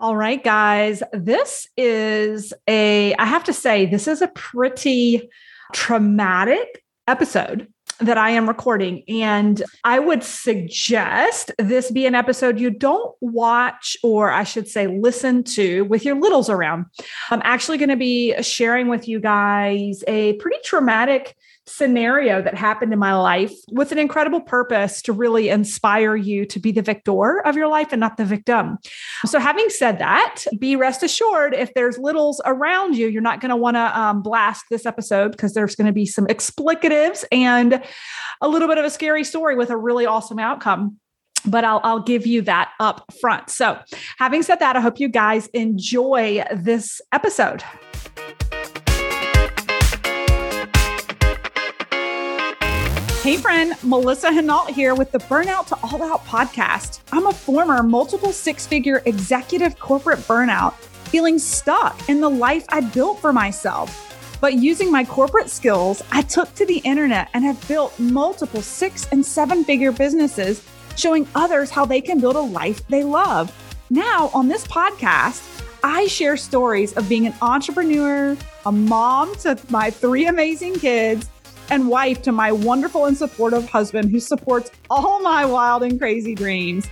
All right, guys. This is a, I have to say, this is a pretty traumatic episode that I am recording. And I would suggest this be an episode you don't watch, or I should say, listen to with your littles around. I'm actually going to be sharing with you guys a pretty traumatic scenario that happened in my life with an incredible purpose to really inspire you to be the victor of your life and not the victim. So, having said that, be rest assured if there's littles around you, you're not going to want to um, blast this episode because there's going to be some explicatives and a little bit of a scary story with a really awesome outcome but I'll, I'll give you that up front. So, having said that, I hope you guys enjoy this episode. Hey, friend, Melissa Henault here with the Burnout to All Out podcast. I'm a former multiple six figure executive corporate burnout, feeling stuck in the life I built for myself. But using my corporate skills, I took to the internet and have built multiple six and seven figure businesses, showing others how they can build a life they love. Now, on this podcast, I share stories of being an entrepreneur, a mom to my three amazing kids and wife to my wonderful and supportive husband who supports all my wild and crazy dreams.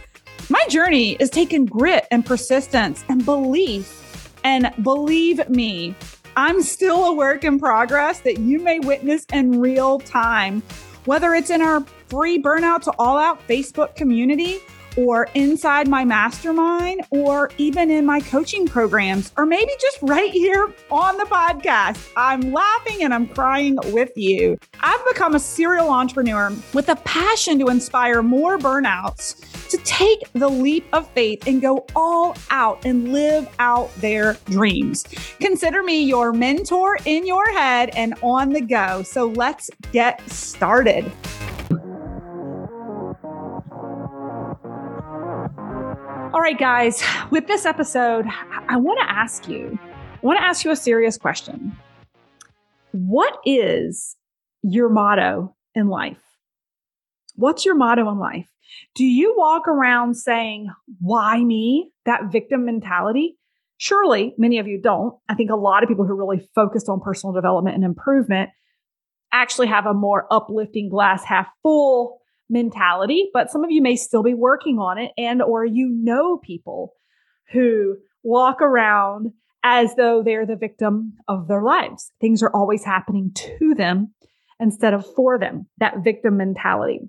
My journey is taking grit and persistence and belief. And believe me, I'm still a work in progress that you may witness in real time, whether it's in our free Burnout to All Out Facebook community or inside my mastermind or even in my coaching programs or maybe just right here on the podcast. I'm laughing and I'm crying with you. I've become a serial entrepreneur with a passion to inspire more burnouts to take the leap of faith and go all out and live out their dreams. Consider me your mentor in your head and on the go. So let's get started. All right, guys, with this episode, I want to ask you, I want to ask you a serious question. What is your motto in life? What's your motto in life? Do you walk around saying, why me? That victim mentality? Surely many of you don't. I think a lot of people who are really focused on personal development and improvement actually have a more uplifting glass half full mentality, but some of you may still be working on it and or you know people who walk around as though they're the victim of their lives. Things are always happening to them instead of for them, that victim mentality.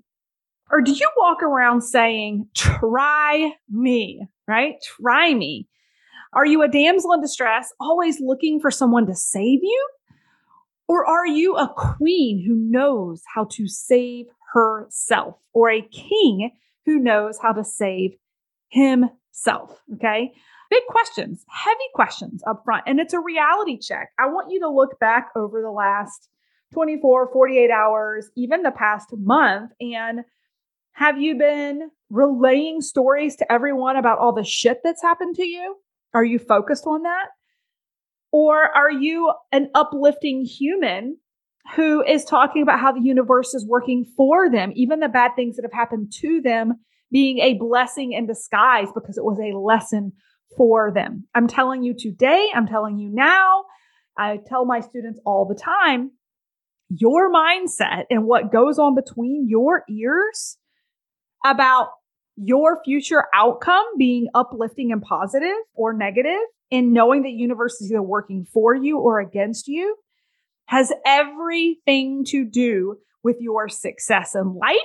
Or do you walk around saying, try me, right? Try me. Are you a damsel in distress, always looking for someone to save you? Or are you a queen who knows how to save herself or a king who knows how to save himself. Okay. Big questions, heavy questions up front. And it's a reality check. I want you to look back over the last 24, 48 hours, even the past month. And have you been relaying stories to everyone about all the shit that's happened to you? Are you focused on that? Or are you an uplifting human who is talking about how the universe is working for them, even the bad things that have happened to them being a blessing in disguise because it was a lesson for them. I'm telling you today, I'm telling you now, I tell my students all the time your mindset and what goes on between your ears about your future outcome being uplifting and positive or negative, and knowing that universe is either working for you or against you has everything to do with your success in life,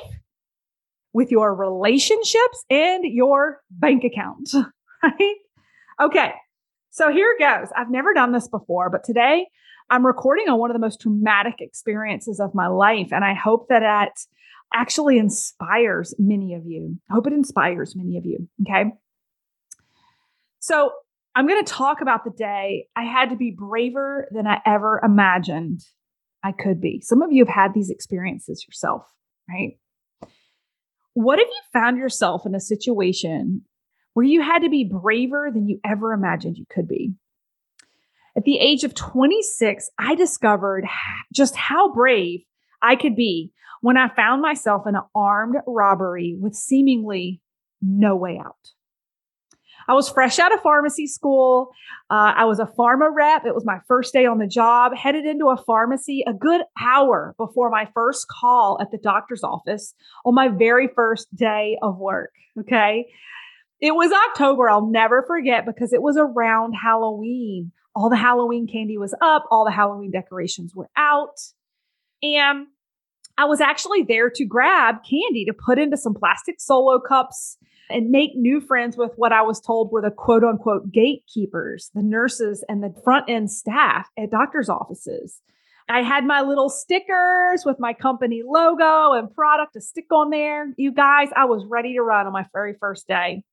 with your relationships, and your bank account, right? Okay, so here goes. I've never done this before, but today I'm recording on one of the most traumatic experiences of my life. And I hope that it actually inspires many of you. I hope it inspires many of you. Okay. So I'm going to talk about the day I had to be braver than I ever imagined I could be. Some of you have had these experiences yourself, right? What if you found yourself in a situation where you had to be braver than you ever imagined you could be? At the age of 26, I discovered just how brave I could be when I found myself in an armed robbery with seemingly no way out. I was fresh out of pharmacy school. Uh, I was a pharma rep. It was my first day on the job, headed into a pharmacy a good hour before my first call at the doctor's office on my very first day of work. Okay. It was October. I'll never forget because it was around Halloween. All the Halloween candy was up, all the Halloween decorations were out. And I was actually there to grab candy to put into some plastic solo cups and make new friends with what I was told were the quote unquote gatekeepers, the nurses and the front end staff at doctor's offices. I had my little stickers with my company logo and product to stick on there. You guys, I was ready to run on my very first day.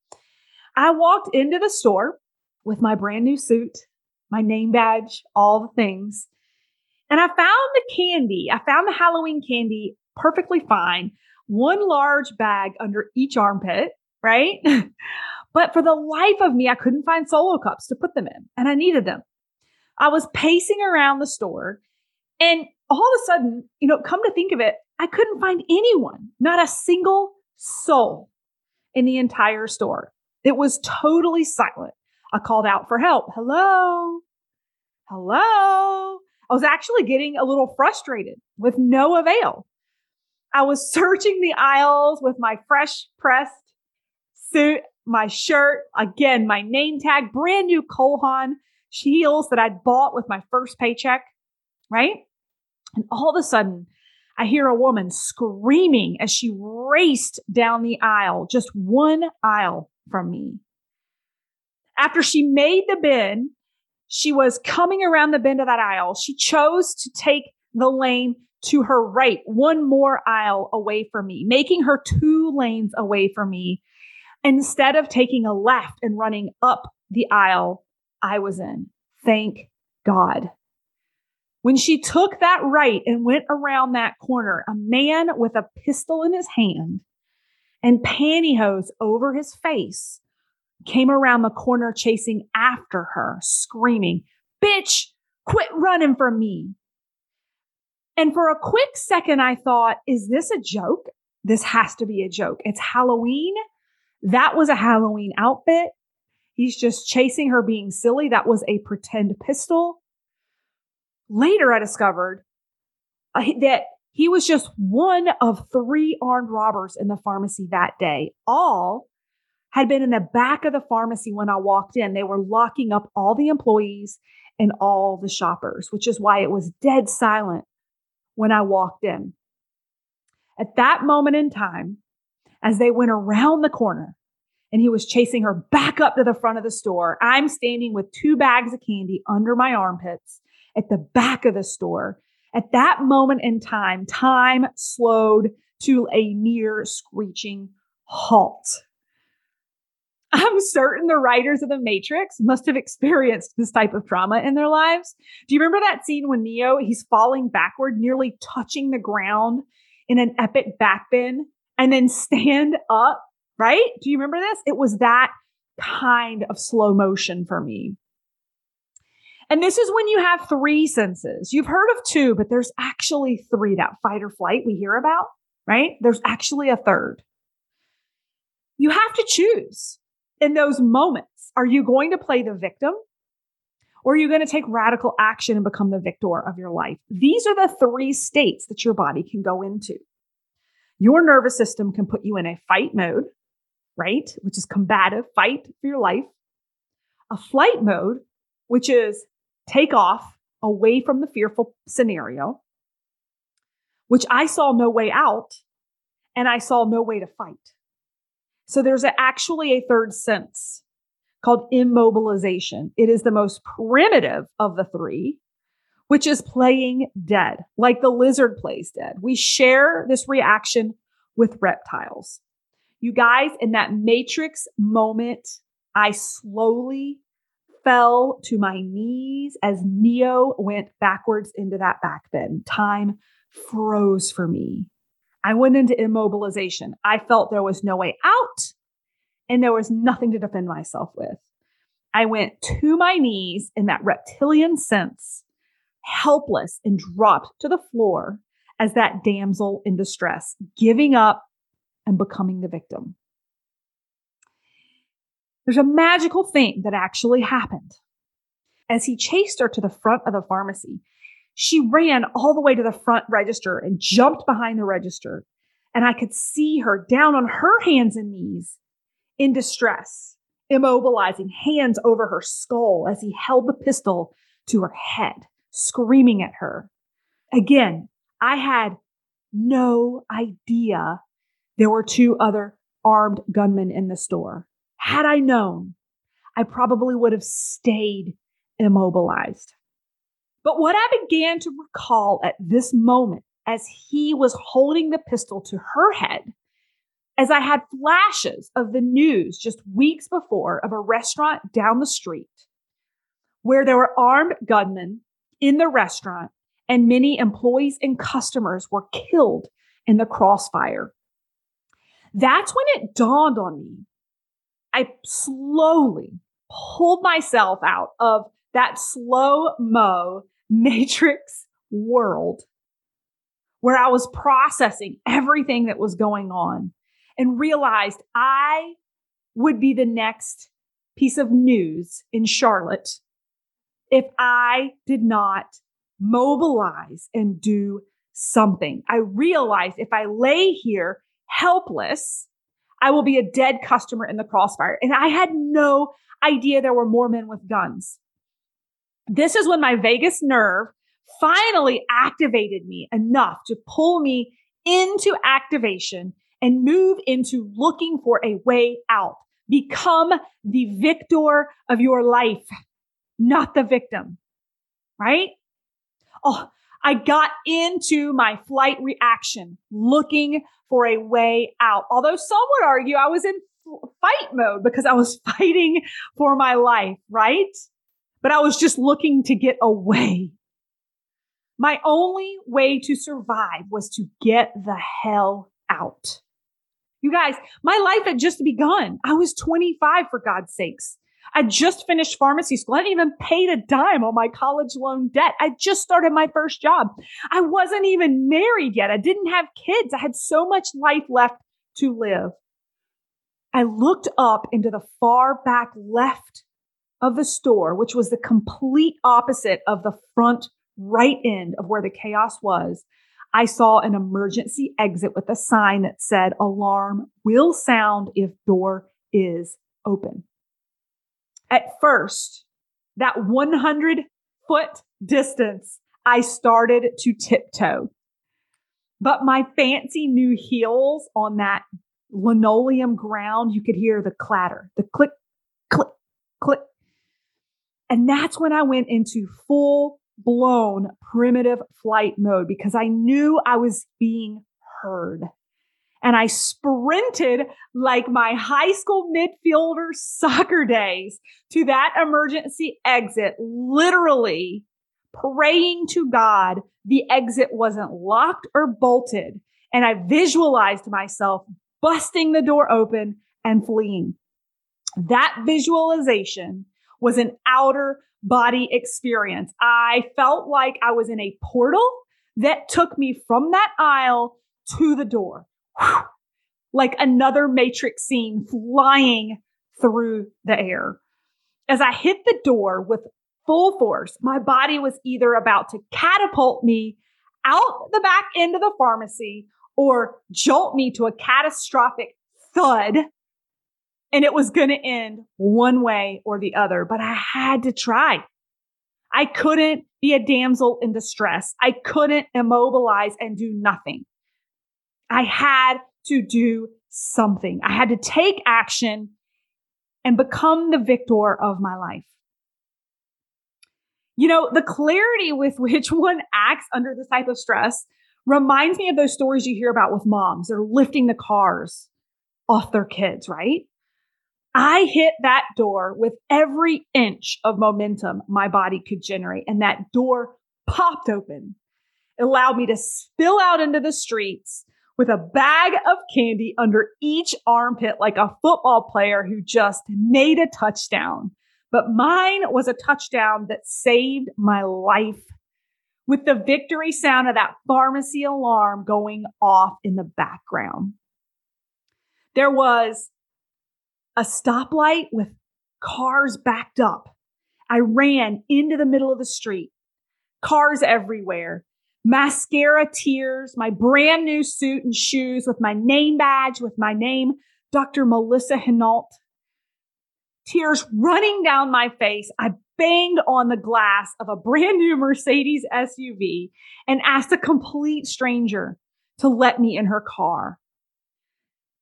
I walked into the store with my brand new suit, my name badge, all the things. And I found the candy. I found the Halloween candy perfectly fine. One large bag under each armpit right? but for the life of me, I couldn't find solo cups to put them in, and I needed them. I was pacing around the store, and all of a sudden, you know, come to think of it, I couldn't find anyone, not a single soul in the entire store. It was totally silent. I called out for help. Hello? Hello? I was actually getting a little frustrated with no avail. I was searching the aisles with my fresh pressed suit, my shirt, again, my name tag, brand new Cole Haan heels that I'd bought with my first paycheck, right? And all of a sudden, I hear a woman screaming as she raced down the aisle, just one aisle from me. After she made the bend, she was coming around the bend of that aisle. She chose to take the lane to her right, one more aisle away from me, making her two lanes away from me instead of taking a left and running up the aisle I was in. Thank God. When she took that right and went around that corner, a man with a pistol in his hand and pantyhose over his face came around the corner chasing after her, screaming, Bitch, quit running from me. And for a quick second, I thought, is this a joke? This has to be a joke. It's Halloween that was a Halloween outfit. He's just chasing her being silly. That was a pretend pistol. Later, I discovered uh, that he was just one of three armed robbers in the pharmacy that day. All had been in the back of the pharmacy when I walked in. They were locking up all the employees and all the shoppers, which is why it was dead silent when I walked in. At that moment in time, as they went around the corner and he was chasing her back up to the front of the store. I'm standing with two bags of candy under my armpits at the back of the store. At that moment in time, time slowed to a near screeching halt. I'm certain the writers of The Matrix must have experienced this type of trauma in their lives. Do you remember that scene when Neo, he's falling backward, nearly touching the ground in an epic backbend? And then stand up, right? Do you remember this? It was that kind of slow motion for me. And this is when you have three senses. You've heard of two, but there's actually three that fight or flight we hear about, right? There's actually a third. You have to choose in those moments. Are you going to play the victim or are you going to take radical action and become the victor of your life? These are the three states that your body can go into. Your nervous system can put you in a fight mode, right? Which is combative, fight for your life. A flight mode, which is take off away from the fearful scenario, which I saw no way out and I saw no way to fight. So there's a, actually a third sense called immobilization. It is the most primitive of the three, which is playing dead, like the lizard plays dead. We share this reaction with reptiles. You guys, in that matrix moment, I slowly fell to my knees as Neo went backwards into that back bend. Time froze for me. I went into immobilization. I felt there was no way out and there was nothing to defend myself with. I went to my knees in that reptilian sense helpless and dropped to the floor as that damsel in distress, giving up and becoming the victim. There's a magical thing that actually happened. As he chased her to the front of the pharmacy, she ran all the way to the front register and jumped behind the register. And I could see her down on her hands and knees in distress, immobilizing hands over her skull as he held the pistol to her head, screaming at her. Again, I had no idea there were two other armed gunmen in the store. Had I known, I probably would have stayed immobilized. But what I began to recall at this moment as he was holding the pistol to her head, as I had flashes of the news just weeks before of a restaurant down the street where there were armed gunmen in the restaurant and many employees and customers were killed in the crossfire. That's when it dawned on me. I slowly pulled myself out of that slow mo matrix world where I was processing everything that was going on and realized I would be the next piece of news in Charlotte if I did not mobilize and do something. I realized if I lay here helpless, I will be a dead customer in the crossfire. And I had no idea there were more men with guns. This is when my vagus nerve finally activated me enough to pull me into activation and move into looking for a way out. Become the victor of your life, not the victim, right? Oh, I got into my flight reaction looking for a way out. Although some would argue I was in fight mode because I was fighting for my life, right? But I was just looking to get away. My only way to survive was to get the hell out. You guys, my life had just begun. I was 25 for God's sakes. I just finished pharmacy school. I didn't even paid a dime on my college loan debt. I just started my first job. I wasn't even married yet. I didn't have kids. I had so much life left to live. I looked up into the far back left of the store, which was the complete opposite of the front right end of where the chaos was. I saw an emergency exit with a sign that said alarm will sound if door is open at first, that 100 foot distance, I started to tiptoe. But my fancy new heels on that linoleum ground, you could hear the clatter, the click, click, click. And that's when I went into full blown primitive flight mode because I knew I was being heard and I sprinted like my high school midfielder soccer days to that emergency exit, literally praying to God the exit wasn't locked or bolted. And I visualized myself busting the door open and fleeing. That visualization was an outer body experience. I felt like I was in a portal that took me from that aisle to the door like another Matrix scene flying through the air. As I hit the door with full force, my body was either about to catapult me out the back end of the pharmacy or jolt me to a catastrophic thud. And it was going to end one way or the other, but I had to try. I couldn't be a damsel in distress. I couldn't immobilize and do nothing. I had to do something. I had to take action and become the victor of my life. You know, the clarity with which one acts under this type of stress reminds me of those stories you hear about with moms that are lifting the cars off their kids, right? I hit that door with every inch of momentum my body could generate, and that door popped open. It allowed me to spill out into the streets with a bag of candy under each armpit like a football player who just made a touchdown. But mine was a touchdown that saved my life with the victory sound of that pharmacy alarm going off in the background. There was a stoplight with cars backed up. I ran into the middle of the street, cars everywhere, mascara tears, my brand new suit and shoes with my name badge, with my name, Dr. Melissa Henault. Tears running down my face. I banged on the glass of a brand new Mercedes SUV and asked a complete stranger to let me in her car.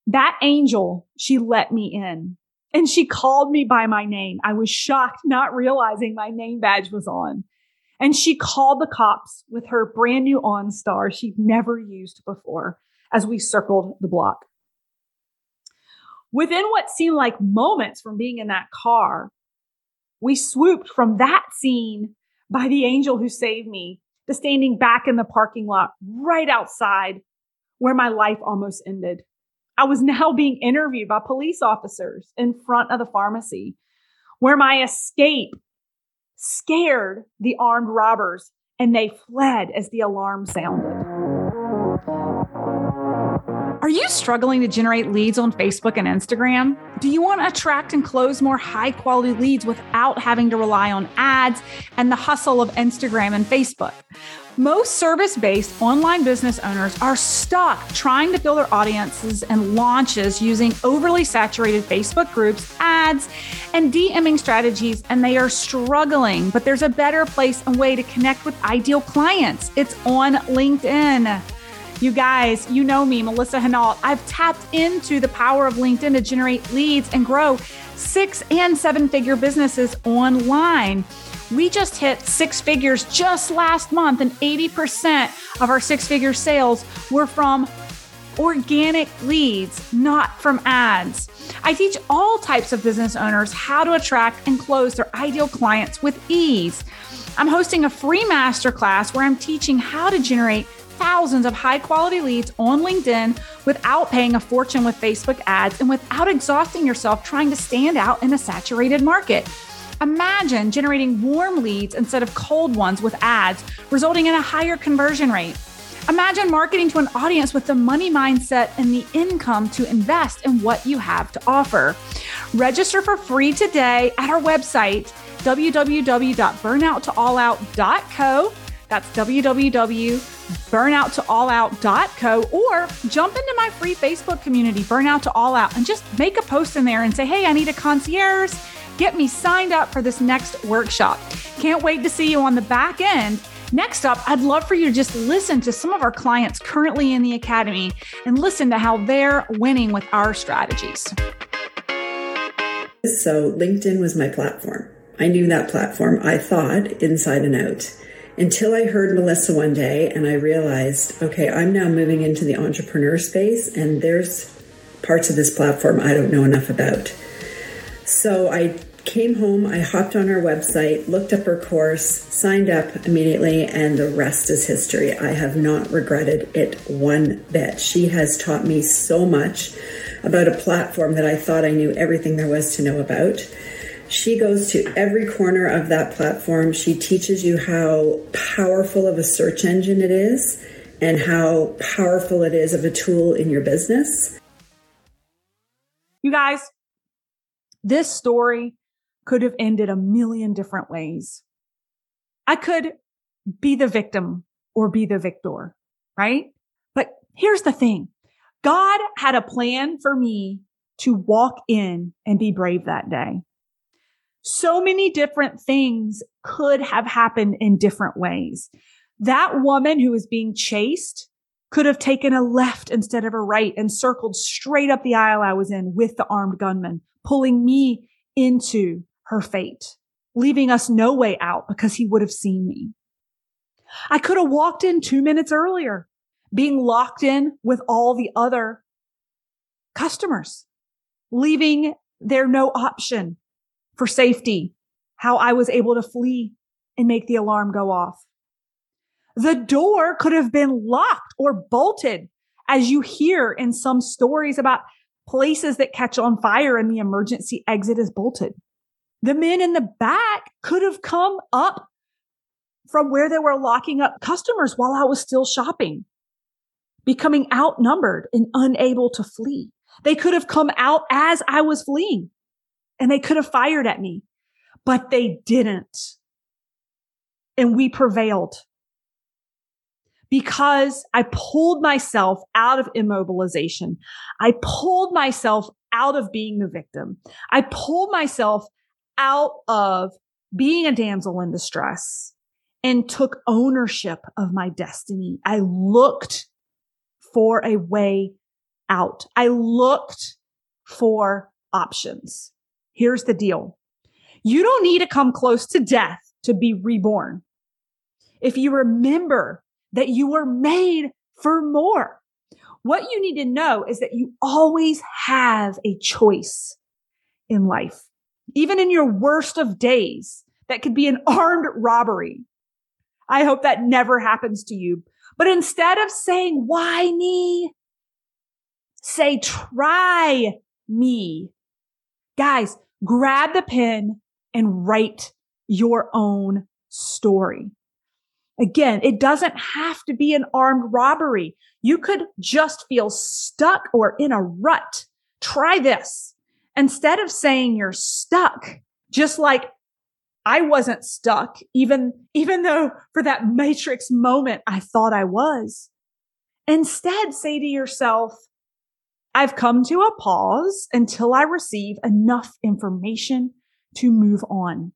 That angel, she let me in and she called me by my name. I was shocked, not realizing my name badge was on. And she called the cops with her brand new OnStar she'd never used before as we circled the block. Within what seemed like moments from being in that car, we swooped from that scene by the angel who saved me to standing back in the parking lot right outside where my life almost ended. I was now being interviewed by police officers in front of the pharmacy where my escape scared the armed robbers and they fled as the alarm sounded. Are you struggling to generate leads on Facebook and Instagram? Do you want to attract and close more high quality leads without having to rely on ads and the hustle of Instagram and Facebook? Most service based online business owners are stuck trying to fill their audiences and launches using overly saturated Facebook groups, ads, and DMing strategies, and they are struggling. But there's a better place and way to connect with ideal clients. It's on LinkedIn. You guys, you know me, Melissa Henault. I've tapped into the power of LinkedIn to generate leads and grow six and seven figure businesses online. We just hit six figures just last month, and 80% of our six figure sales were from organic leads, not from ads. I teach all types of business owners how to attract and close their ideal clients with ease. I'm hosting a free masterclass where I'm teaching how to generate thousands of high quality leads on LinkedIn without paying a fortune with Facebook ads and without exhausting yourself trying to stand out in a saturated market. Imagine generating warm leads instead of cold ones with ads, resulting in a higher conversion rate. Imagine marketing to an audience with the money mindset and the income to invest in what you have to offer. Register for free today at our website, www.burnouttoallout.co. That's www.burnouttoallout.co or jump into my free Facebook community, Burnout to All Out, and just make a post in there and say, hey, I need a concierge. Get me signed up for this next workshop. Can't wait to see you on the back end. Next up, I'd love for you to just listen to some of our clients currently in the Academy and listen to how they're winning with our strategies. So, LinkedIn was my platform. I knew that platform, I thought, inside and out until I heard Melissa one day and I realized, okay, I'm now moving into the entrepreneur space and there's parts of this platform I don't know enough about. So I came home, I hopped on her website, looked up her course, signed up immediately, and the rest is history. I have not regretted it one bit. She has taught me so much about a platform that I thought I knew everything there was to know about. She goes to every corner of that platform. She teaches you how powerful of a search engine it is and how powerful it is of a tool in your business. You guys, this story could have ended a million different ways. I could be the victim or be the victor, right? But here's the thing. God had a plan for me to walk in and be brave that day. So many different things could have happened in different ways. That woman who was being chased could have taken a left instead of a right and circled straight up the aisle I was in with the armed gunman, pulling me into her fate, leaving us no way out because he would have seen me. I could have walked in two minutes earlier, being locked in with all the other customers, leaving there no option for safety, how I was able to flee and make the alarm go off. The door could have been locked or bolted, as you hear in some stories about places that catch on fire and the emergency exit is bolted. The men in the back could have come up from where they were locking up customers while I was still shopping, becoming outnumbered and unable to flee. They could have come out as I was fleeing and they could have fired at me, but they didn't. And we prevailed because I pulled myself out of immobilization. I pulled myself out of being the victim. I pulled myself out of being a damsel in distress and took ownership of my destiny. I looked for a way out. I looked for options. Here's the deal. You don't need to come close to death to be reborn. If you remember that you were made for more, what you need to know is that you always have a choice in life. Even in your worst of days, that could be an armed robbery. I hope that never happens to you. But instead of saying, why me? Say, try me. Guys, grab the pen and write your own story. Again, it doesn't have to be an armed robbery. You could just feel stuck or in a rut. Try this. Instead of saying you're stuck, just like I wasn't stuck, even, even though for that matrix moment I thought I was. Instead, say to yourself, I've come to a pause until I receive enough information to move on.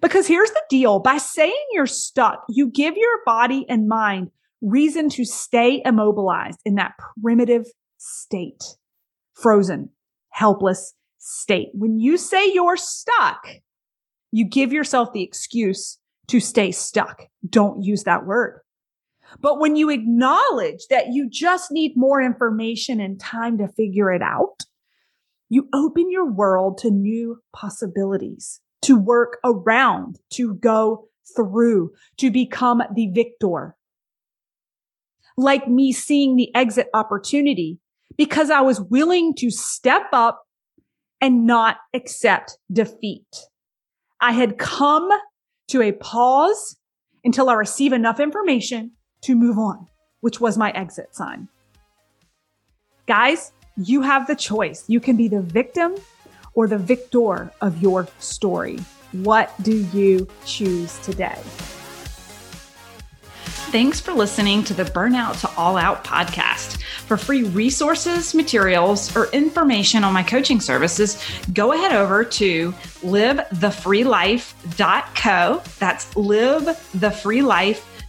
Because here's the deal. By saying you're stuck, you give your body and mind reason to stay immobilized in that primitive state, frozen, helpless state. When you say you're stuck, you give yourself the excuse to stay stuck. Don't use that word. But when you acknowledge that you just need more information and time to figure it out, you open your world to new possibilities, to work around, to go through, to become the victor. Like me seeing the exit opportunity because I was willing to step up and not accept defeat. I had come to a pause until I receive enough information to move on, which was my exit sign. Guys, you have the choice. You can be the victim or the victor of your story. What do you choose today? Thanks for listening to the Burnout to All Out podcast. For free resources, materials, or information on my coaching services, go ahead over to livethefreelife.co. That's livethefreelife.co